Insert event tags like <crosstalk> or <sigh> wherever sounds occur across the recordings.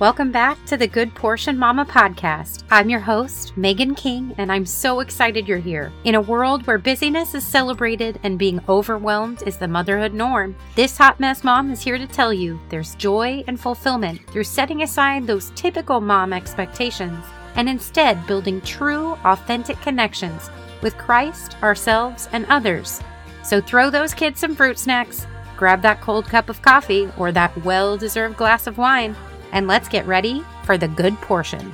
Welcome back to the Good Portion Mama podcast. I'm your host, Megan King, and I'm so excited you're here. In a world where busyness is celebrated and being overwhelmed is the motherhood norm, this hot mess mom is here to tell you there's joy and fulfillment through setting aside those typical mom expectations and instead building true, authentic connections with Christ, ourselves, and others. So throw those kids some fruit snacks, grab that cold cup of coffee or that well deserved glass of wine and let's get ready for the good portion.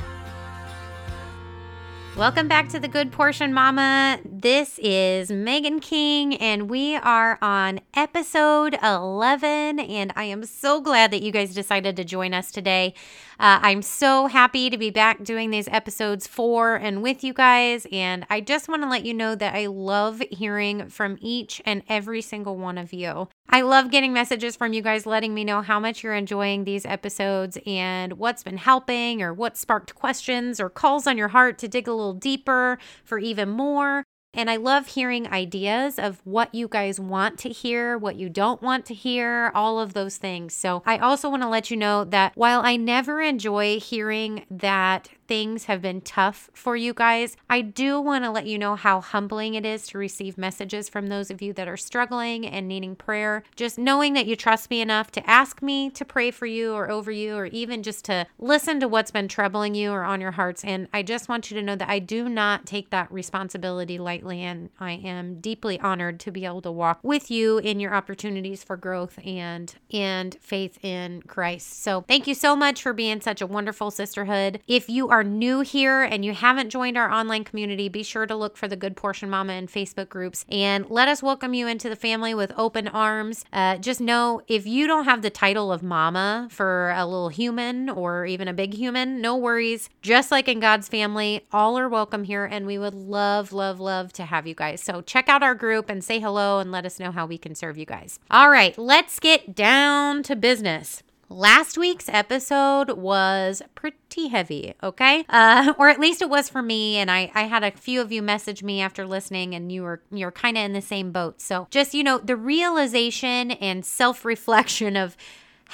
Welcome back to the Good Portion Mama. This is Megan King, and we are on episode 11. And I am so glad that you guys decided to join us today. Uh, I'm so happy to be back doing these episodes for and with you guys. And I just want to let you know that I love hearing from each and every single one of you. I love getting messages from you guys letting me know how much you're enjoying these episodes and what's been helping or what sparked questions or calls on your heart to dig a little deeper for even more. And I love hearing ideas of what you guys want to hear, what you don't want to hear, all of those things. So I also want to let you know that while I never enjoy hearing that things have been tough for you guys, I do want to let you know how humbling it is to receive messages from those of you that are struggling and needing prayer. Just knowing that you trust me enough to ask me to pray for you or over you, or even just to listen to what's been troubling you or on your hearts. And I just want you to know that I do not take that responsibility lightly. And I am deeply honored to be able to walk with you in your opportunities for growth and and faith in Christ. So thank you so much for being such a wonderful sisterhood. If you are new here and you haven't joined our online community, be sure to look for the Good Portion Mama and Facebook groups and let us welcome you into the family with open arms. Uh, just know if you don't have the title of mama for a little human or even a big human, no worries. Just like in God's family, all are welcome here and we would love, love, love to have you guys. So check out our group and say hello and let us know how we can serve you guys. All right, let's get down to business. Last week's episode was pretty heavy, okay? Uh, <laughs> or at least it was for me. And I, I had a few of you message me after listening, and you were you're kind of in the same boat. So just you know, the realization and self reflection of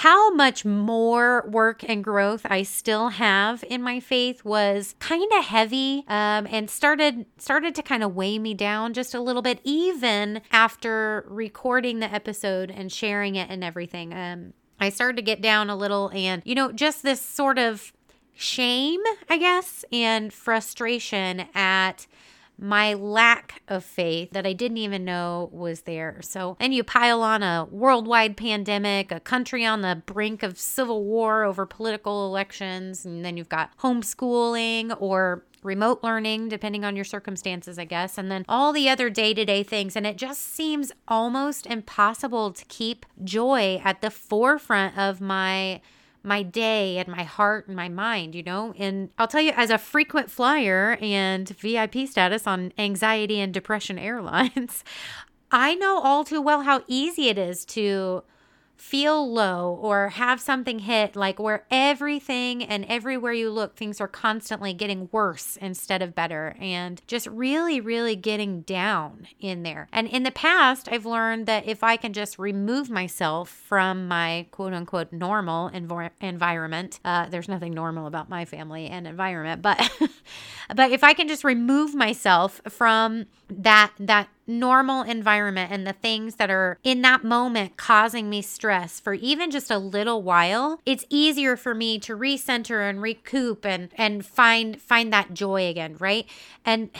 how much more work and growth I still have in my faith was kind of heavy um, and started started to kind of weigh me down just a little bit even after recording the episode and sharing it and everything. Um, I started to get down a little and, you know, just this sort of shame, I guess, and frustration at my lack of faith that I didn't even know was there. So, and you pile on a worldwide pandemic, a country on the brink of civil war over political elections, and then you've got homeschooling or remote learning, depending on your circumstances, I guess, and then all the other day to day things. And it just seems almost impossible to keep joy at the forefront of my my day and my heart and my mind, you know? And I'll tell you, as a frequent flyer and VIP status on anxiety and depression <laughs> airlines, I know all too well how easy it is to feel low or have something hit, like where everything and everywhere you look, things are constantly getting worse instead of better, and just really, really getting down in there. And in the past, I've learned that if I can just remove myself from my quote unquote normal env- environment, uh, there's nothing normal about my family and environment, but <laughs> but if I can just remove myself from that that normal environment and the things that are in that moment causing me stress for even just a little while, it's easier for me to recenter and recoup and and find find that joy again, right? And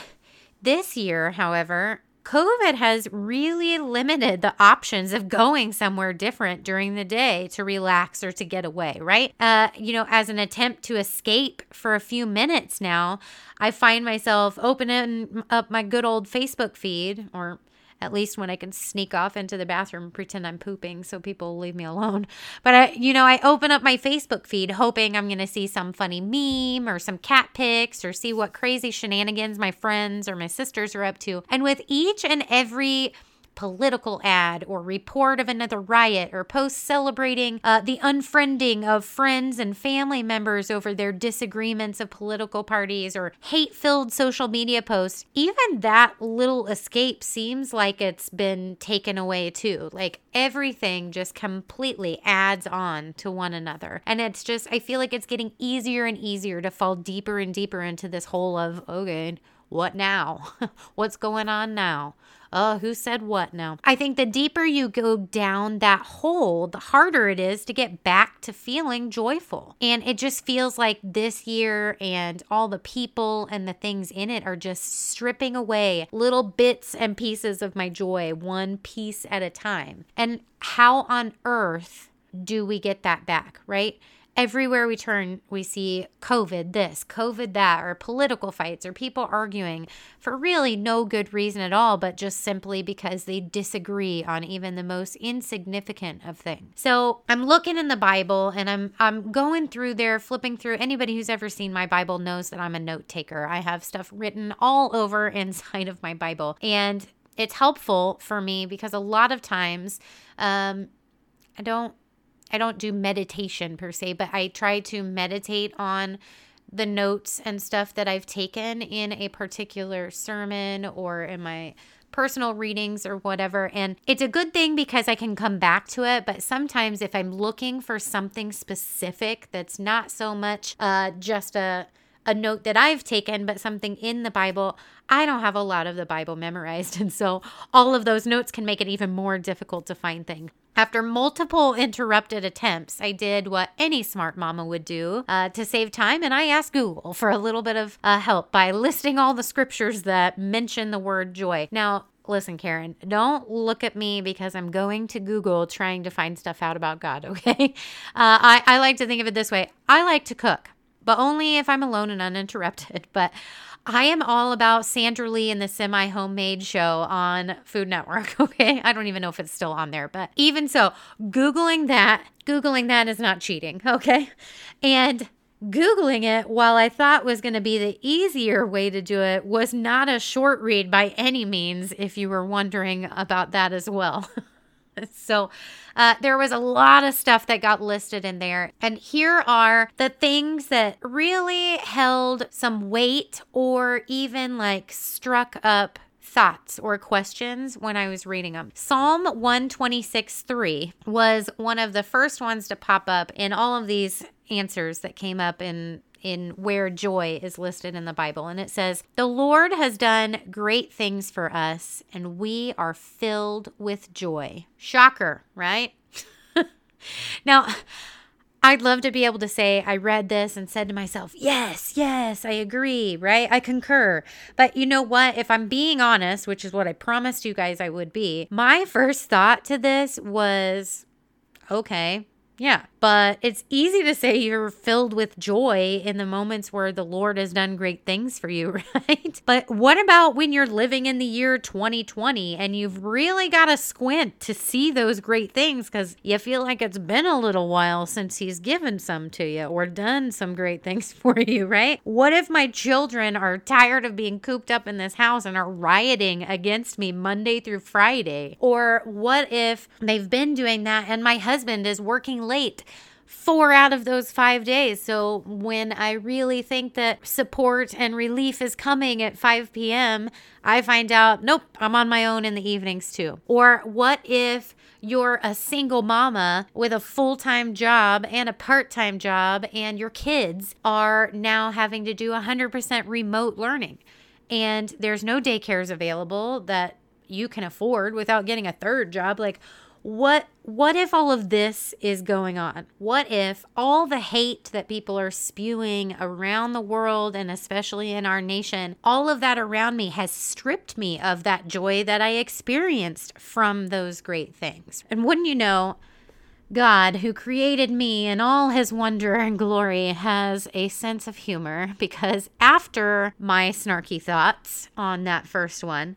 this year, however, COVID has really limited the options of going somewhere different during the day to relax or to get away, right? Uh, you know, as an attempt to escape for a few minutes now, I find myself opening up my good old Facebook feed or at least when I can sneak off into the bathroom pretend I'm pooping so people leave me alone. <laughs> But I, you know, I open up my Facebook feed hoping I'm going to see some funny meme or some cat pics or see what crazy shenanigans my friends or my sisters are up to. And with each and every political ad or report of another riot or post celebrating uh, the unfriending of friends and family members over their disagreements of political parties or hate filled social media posts, even that little escape seems like it's been taken away too. Like everything just completely adds on to one another. And it's just, I feel like it's getting easier and easier to fall deeper and deeper into this hole of, okay, what now? <laughs> What's going on now? Oh, who said what now? I think the deeper you go down that hole, the harder it is to get back to feeling joyful. And it just feels like this year and all the people and the things in it are just stripping away little bits and pieces of my joy, one piece at a time. And how on earth do we get that back, right? Everywhere we turn, we see COVID this, COVID that, or political fights, or people arguing for really no good reason at all, but just simply because they disagree on even the most insignificant of things. So I'm looking in the Bible and I'm I'm going through there, flipping through. Anybody who's ever seen my Bible knows that I'm a note taker. I have stuff written all over <laughs> inside of my Bible. And it's helpful for me because a lot of times um, I don't I don't do meditation per se, but I try to meditate on the notes and stuff that I've taken in a particular sermon or in my personal readings or whatever. And it's a good thing because I can come back to it. But sometimes if I'm looking for something specific that's not so much uh, just a a note that I've taken, but something in the Bible, I don't have a lot of the Bible memorized. <laughs> And so all of those notes can make it even more difficult to find things. After multiple interrupted attempts, I did what any smart mama would do uh, to save time, and I asked Google for a little bit of uh, help by listing all the scriptures that mention the word joy. Now, listen, Karen, don't look at me because I'm going to Google trying to find stuff out about God, <laughs> okay? Uh, I, I like to think of it this way I like to cook, but only if I'm alone and uninterrupted. <laughs> But I am all about Sandra Lee and the semi homemade show on Food Network. <laughs> Okay. I don't even know if it's still on there, but even so, Googling that, Googling that is not cheating. <laughs> Okay. And Googling it, while I thought was going to be the easier way to do it, was not a short read by any means, if you were wondering about that as well. <laughs> so uh, there was a lot of stuff that got listed in there. And here are the things that really held some weight or even like struck up thoughts or questions when I was reading them. Psalm 126 3 was one of the first ones to pop up in all of these answers that came up in in where joy is listed in the Bible. And it says, The Lord has done great things for us, and we are filled with joy. Shocker, right? <laughs> now, I'd love to be able to say, I read this and said to myself, yes, yes, I agree, right? I concur. But you know what? If I'm being honest, which is what I promised you guys I would be, my first thought to this was, okay, yeah. But it's easy to say you're filled with joy in the moments where the Lord has done great things for you, <laughs> right? But what about when you're living in the year 2020 and you've really got to squint to see those great things because you feel like it's been a little while since He's given some to you or done some great things <laughs> for you, right? What if my children are tired of being cooped up in this house and are rioting against me Monday through Friday? Or what if they've been doing that and my husband is working late four out of those five days. So when I really think that support and relief is coming at 5 p.m., I find out, nope, I'm on my own in the evenings too. Or what if you're a single mama with a full time job and a part time job, and your kids are now having to do 100% remote learning? And there's no daycares available that you can afford without getting a third job. Like, what what if all of this is going on? What if all the hate that people are spewing around the world and especially in our nation, all of that around me has stripped me of that joy that I experienced from those great things? And wouldn't you know, God, who created me in all his wonder and glory, has a sense of humor because after my snarky thoughts on that first one,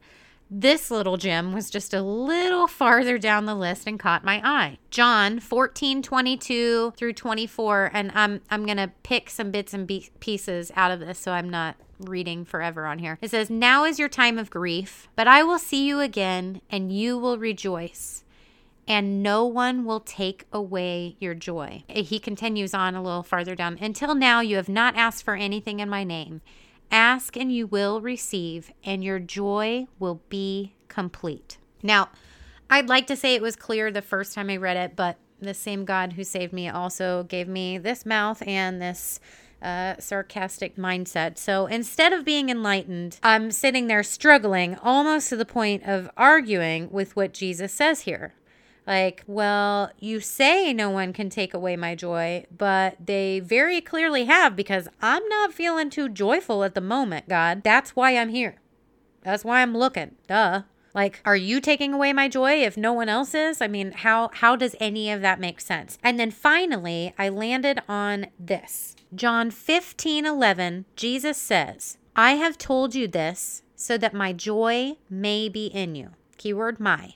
this little gem was just a little farther down the list and caught my eye. John 14, 22 through 24. And I'm, I'm going to pick some bits and be- pieces out of this so I'm not reading forever on here. It says, Now is your time of grief, but I will see you again, and you will rejoice, and no one will take away your joy. He continues on a little farther down. Until now, you have not asked for anything in my name. Ask, and you will receive, and your joy will be complete. Now, I'd like to say it was clear the first time I read it, but the same God who saved me also gave me this mouth and this uh, sarcastic mindset. So instead of being enlightened, I'm sitting there struggling almost to the point of arguing with what Jesus says here. Like, well, you say no one can take away my joy, but they very clearly have because I'm not feeling too joyful at the moment, God. That's why I'm here. That's why I'm looking. Duh. Like, are you taking away my joy if no one else is? I mean, how how does any of that make sense? And then finally, I landed on this. John 15, 11, Jesus says, I have told you this so that my joy may be in you. Keyword my.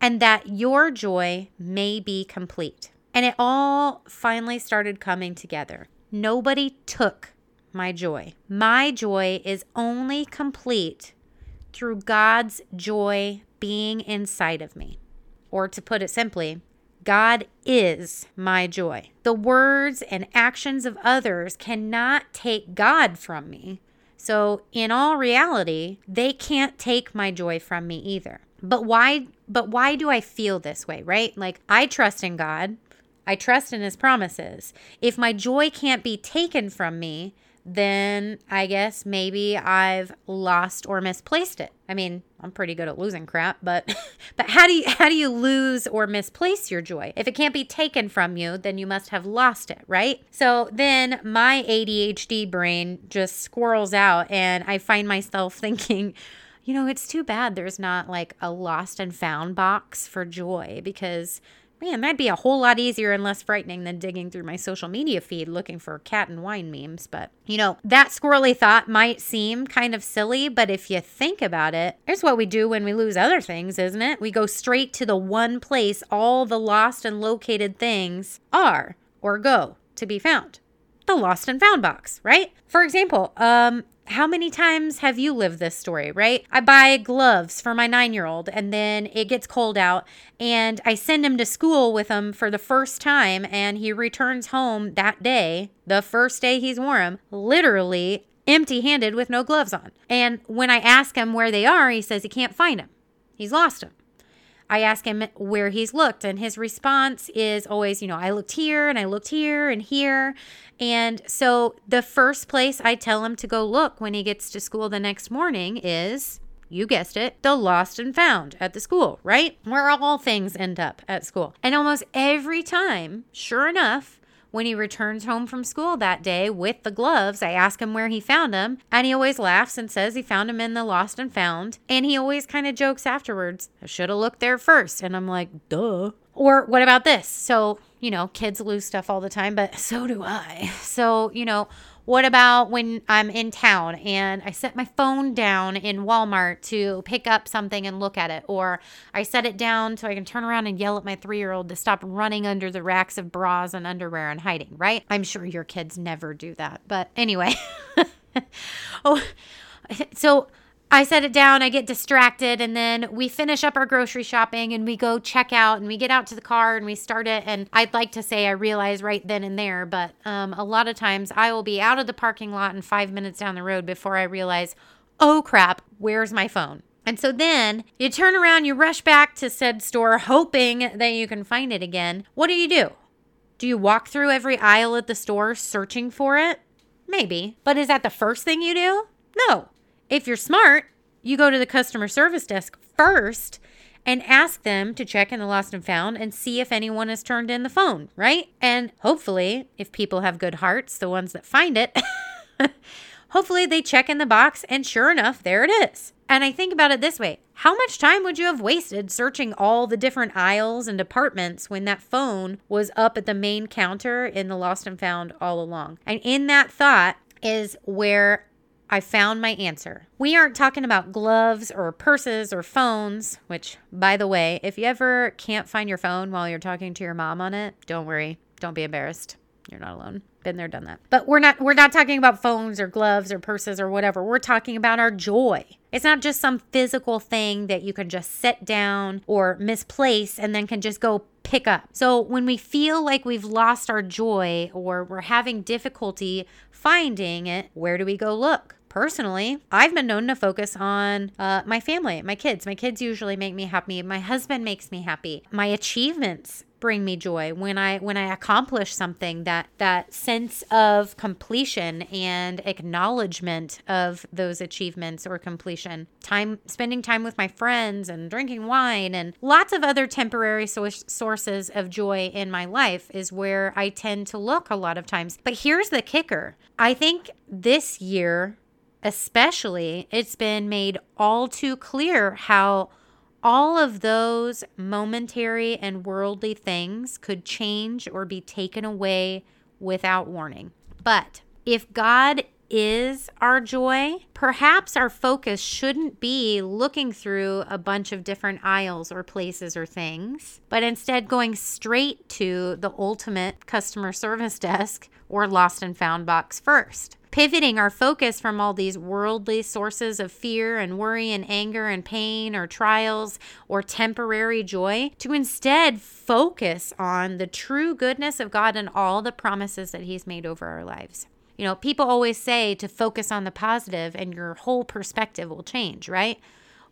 And that your joy may be complete. And it all finally started coming together. Nobody took my joy. My joy is only complete through God's joy being inside of me. Or to put it simply, God is my joy. The words and actions of others cannot take God from me. So, in all reality, they can't take my joy from me either. But why but why do I feel this way, right? Like I trust in God. I trust in his promises. If my joy can't be taken from me, then I guess maybe I've lost or misplaced it. I mean, I'm pretty good at losing crap, but <laughs> but how do you how do you lose or misplace your joy? If it can't be taken from you, then you must have lost it, right? So then my ADHD brain just squirrels out and I find myself <laughs> thinking, you know, it's too bad there's not like a lost and found box for joy because Man, that'd be a whole lot easier and less frightening than digging through my social media feed looking for cat and wine memes. But, you know, that squirrely thought might seem kind of silly, but if you think about it, here's what we do when we lose other things, isn't it? We go straight to the one place all the lost and located things are or go to be found the lost and found box, right? For example, um, how many times have you lived this story, right? I buy gloves for my nine year old and then it gets cold out and I send him to school with them for the first time and he returns home that day, the first day he's worn them, literally empty handed with no gloves on. And when I ask him where they are, he says he can't find them. He's lost them. I ask him where he's looked, and his response is always, you know, I looked here and I looked here and here. And so the first place I tell him to go look when he gets to school the next morning is you guessed it, the lost and found at the school, right? Where all things end up at school. And almost every time, sure enough, when he returns home from school that day with the gloves, I ask him where he found them, and he always laughs and says he found them in the lost and found. And he always kind of jokes afterwards, I should have looked there first. And I'm like, duh. Or what about this? So, you know, kids lose stuff all the time, but <laughs> so do I. So, you know, what about when I'm in town and I set my phone down in Walmart to pick up something and look at it? Or I set it down so I can turn around and yell at my three year old to stop running under the racks of bras and underwear and hiding, right? I'm sure your kids never do that. But anyway. <laughs> oh, so I set it down, I get distracted, and then we finish up our grocery shopping and we go check out and we get out to the car and we start it. And I'd like to say I realize right then and there, but um, a lot of times I will be out of the parking lot and five minutes down the road before I realize, oh crap, where's my phone? And so then you turn around, you rush back to said store, hoping that you can find it again. What do you do? Do you walk through every aisle at the store searching for it? Maybe. But is that the first thing you do? No. If you're smart, you go to the customer service desk first and ask them to check in the lost and found and see if anyone has turned in the phone, right? And hopefully, if people have good hearts, the ones that find it, <laughs> hopefully they check in the box and sure enough, there it is. And I think about it this way how much time would you have wasted searching all the different aisles and departments when that phone was up at the main counter in the lost and found all along? And in that thought is where I found my answer. We aren't talking about gloves or purses or phones, which, by the way, if you ever can't find your phone while you're talking to your mom on it, don't worry. Don't be embarrassed. You're not alone. Been there, done that. But we're not we're not talking about phones or gloves or purses or whatever. We're talking about our joy. It's not just some physical thing that you can just set down or misplace and then can just go pick up. So when we feel like we've lost our joy or we're having difficulty finding it, where do we go look? Personally, I've been known to focus on uh, my family, my kids. My kids usually make me happy. My husband makes me happy. My achievements bring me joy when i when i accomplish something that that sense of completion and acknowledgement of those achievements or completion time spending time with my friends and drinking wine and lots of other temporary so- sources of joy in my life is where i tend to look a lot of times but here's the kicker i think this year especially it's been made all too clear how all of those momentary and worldly things could change or be taken away without warning. But if God is our joy, perhaps our focus shouldn't be looking through a bunch of different aisles or places or things, but instead going straight to the ultimate customer service desk or lost and found box first pivoting our focus from all these worldly sources of fear and worry and anger and pain or trials or temporary joy to instead focus on the true goodness of God and all the promises that He's made over our lives. You know, people always say to focus on the positive and your whole perspective will change, right?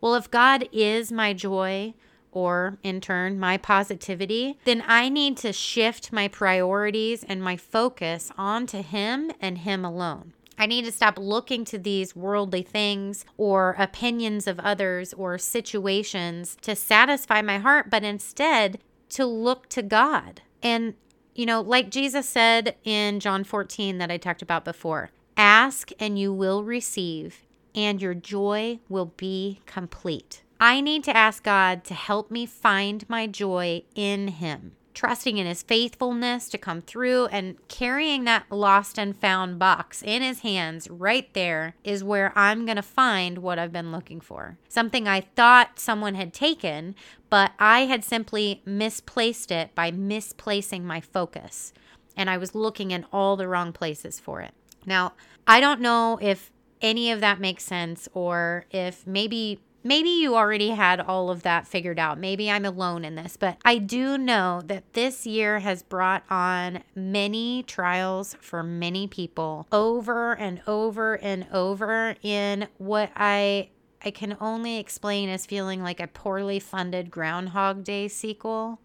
Well, if God is my joy, or in turn my positivity, then I need to shift my priorities and my focus onto Him and Him alone. I need to stop looking to these worldly things or opinions of others or situations to satisfy my heart, but instead to look to God. And, you know, like Jesus said in John 14 that I talked about before ask and you will receive, and your joy will be complete. I need to ask God to help me find my joy in Him, trusting in His faithfulness to come through and carrying that lost and found box in His hands right there is where I'm going to find what I've been looking for. Something I thought someone had taken, but I had simply misplaced it by misplacing my focus. And I was looking in all the wrong places for it. Now, I don't know if any of that makes sense or if maybe maybe you already had all of that figured out. Maybe I'm alone in this, but I do know that this year has brought on many trials for many people over and over and over in what I I can only explain as feeling like a poorly funded Groundhog Day sequel.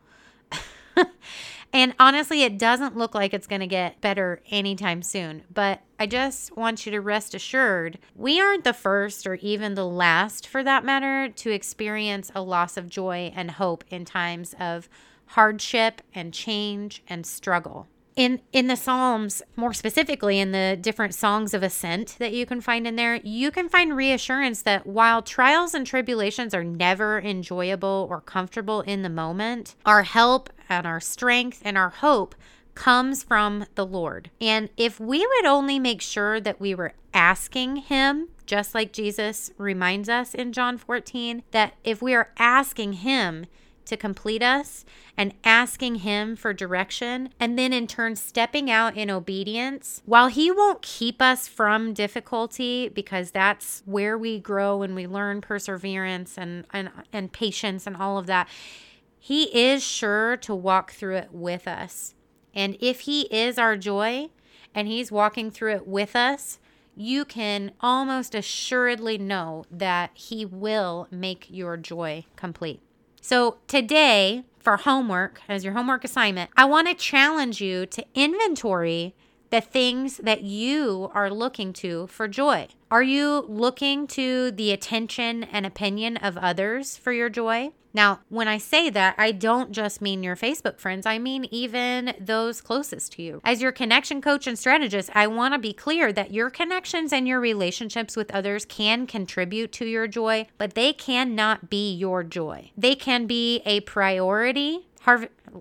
<laughs> and honestly, it doesn't look like it's going to get better anytime soon. But I just want you to rest assured we aren't the first or even the last, for that matter, to experience a loss of joy and hope in times of hardship and change and struggle in in the psalms more specifically in the different songs of ascent that you can find in there you can find reassurance that while trials and tribulations are never enjoyable or comfortable in the moment our help and our strength and our hope comes from the lord. And if we would only make sure that we were asking him just like jesus reminds us in john 14 that if we are asking him to complete us and asking Him for direction, and then in turn stepping out in obedience. While He won't keep us from difficulty because that's where we grow and we learn perseverance and, and, and patience and all of that, He is sure to walk through it with us. And if He is our joy and He's walking through it with us, you can almost assuredly know that He will make your joy complete. So today, for homework, as your homework assignment, I want to challenge you to inventory the things that you are looking to for joy. Are you looking to the attention and opinion of others for your joy? Now, when I say that, I don't just mean your Facebook friends, I mean even those closest to you. As your connection coach and strategist, I want to be clear that your connections and your relationships with others can contribute to your joy, but they cannot be your joy. They can be a priority.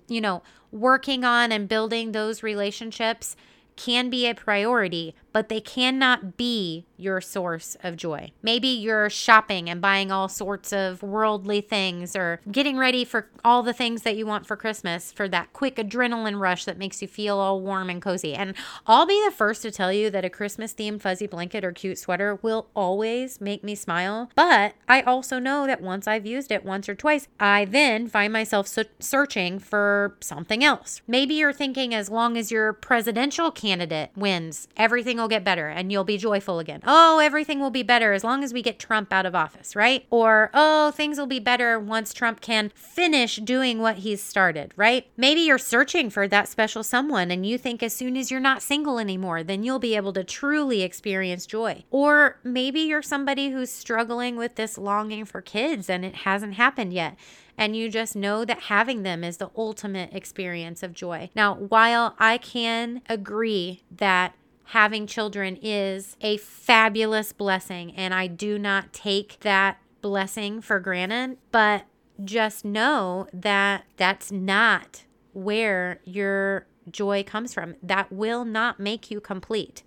You know, working on and building those relationships can be a priority, but they cannot be your source of joy. Maybe you're shopping and buying all sorts of worldly things or getting ready for all the things that you want for Christmas for that quick adrenaline rush that makes you feel all warm and cozy. And I'll be the first to tell you that a Christmas themed fuzzy blanket or cute sweater will always make me smile. But I also know that once I've used it once or twice, I then find myself searching for something else. Maybe you're thinking as long as your presidential candidate wins, everything will get better and you'll be joyful again oh, everything will be better as long as we get Trump out of office, right? Or, oh, things will be better once Trump can finish doing what he's started, right? Maybe you're searching for that special someone and you think as soon as you're not single anymore, then you'll be able to truly experience joy. Or maybe you're somebody who's struggling with this longing for kids and it hasn't happened yet and you just know that having them is the ultimate experience of joy. Now, while I can agree that having children is a fabulous blessing, and I do not take that blessing for granted, but just know that that's not where your joy comes from. That will not make you complete.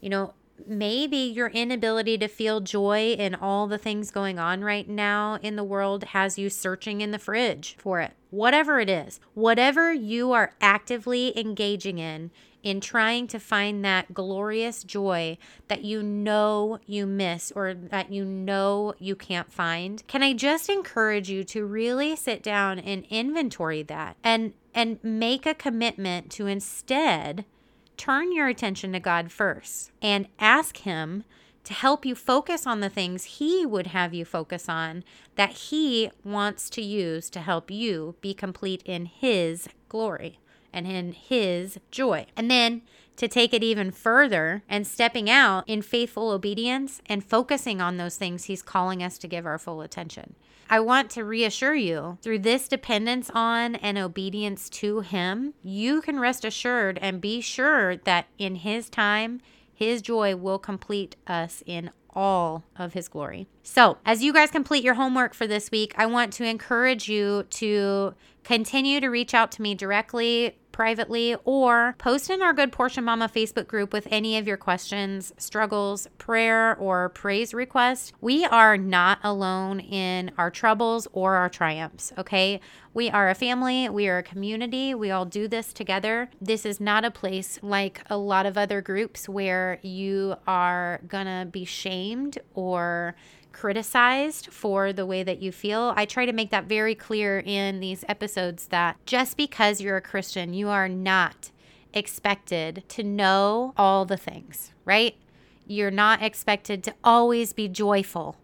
You know, maybe your inability to feel joy in all the things going on right now in the world has you searching in the fridge for it. Whatever it is, whatever you are actively engaging in, in trying to find that glorious joy that you know you miss or that you know you can't find, can I just encourage you to really sit down and inventory that and and make a commitment to instead turn your attention to God first and ask him to help you focus on the things He would have you focus on that He wants to use to help you be complete in His glory and in His joy. And then to take it even further and stepping out in faithful obedience and focusing on those things He's calling us to give our full attention. I want to reassure you through this dependence on and obedience to Him, you can rest assured and be sure that in His time, His joy will complete us in all of his glory. So, as you guys complete your homework for this week, I want to encourage you to continue to reach out to me directly privately or post in our Good Portion Mama Facebook group with any of your questions, struggles, prayer, or praise requests. We are not alone in our troubles or our triumphs, okay? We are a family, we are a community, we all do this together. This is not a place like a lot of other groups where you are gonna be shamed or criticized for the way that you feel. I try to make that very clear in these episodes that just because you're a Christian, you are not expected to know all the things, right? You're not expected to always be joyful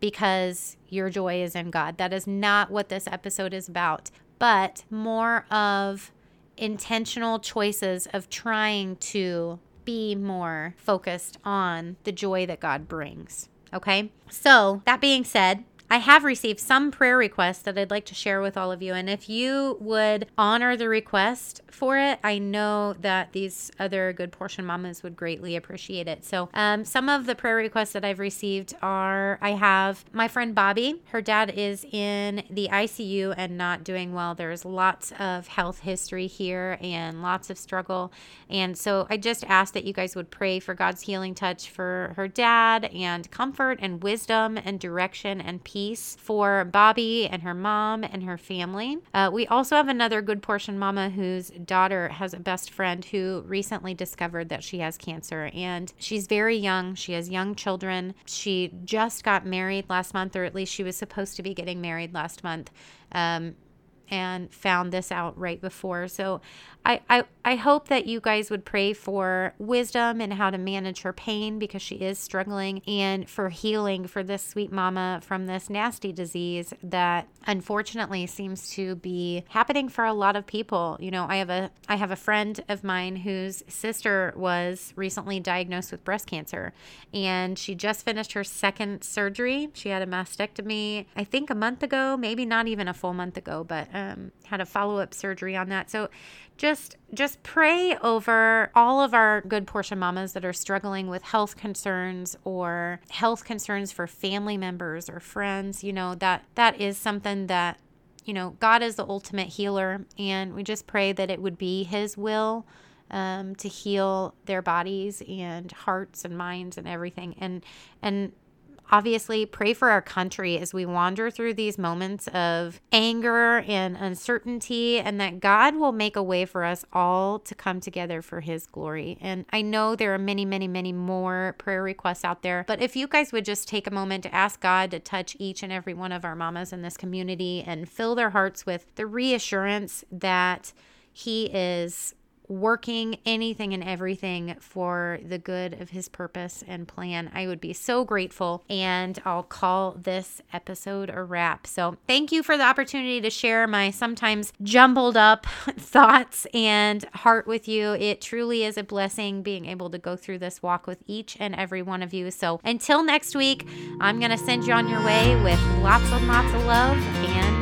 because your joy is in God. That is not what this episode is about, but more of intentional choices of trying to be more focused on the joy that God brings. Okay. So, that being said, I have received some prayer requests that I'd like to share with all of you. And if you would honor the request for it, I know that these other good portion mamas would greatly appreciate it. So, um, some of the prayer requests that I've received are I have my friend Bobby. Her dad is in the ICU and not doing well. There's lots of health history here and lots of struggle. And so, I just ask that you guys would pray for God's healing touch for her dad and comfort and wisdom and direction and peace peace for Bobby and her mom and her family. Uh, we also have another good portion mama whose daughter has a best friend who recently discovered that she has cancer and she's very young. She has young children. She just got married last month, or at least she was supposed to be getting married last month. Um, and found this out right before. So I, I, I hope that you guys would pray for wisdom and how to manage her pain because she is struggling and for healing for this sweet mama from this nasty disease that unfortunately seems to be happening for a lot of people. You know, I have a I have a friend of mine whose sister was recently diagnosed with breast cancer and she just finished her second surgery. She had a mastectomy I think a month ago, maybe not even a full month ago, but um, had a follow up surgery on that. So just just pray over all of our good portion mamas that are struggling with health concerns or health concerns for family members or friends you know that that is something that you know God is the ultimate healer and we just pray that it would be his will um, to heal their bodies and hearts and minds and everything. And and obviously pray for our country as we wander through these moments of anger and uncertainty, and that God will make a way for us all to come together for His glory. And I know there are many, many, many more prayer requests out there, but if you guys would just take a moment to ask God to touch each and every one of our mamas in this community and fill their hearts with the reassurance that He is working anything and everything for the good of his purpose and plan. I would be so grateful. And I'll call this episode a wrap. So thank you for the opportunity to share my sometimes jumbled up <laughs> thoughts and heart with you. It truly is a blessing being able to go through this walk with each and every one of you. So until next week, I'm going to send you on your way with lots and lots of love and